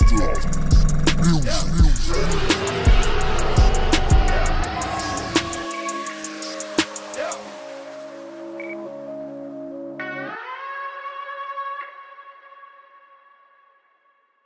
Master.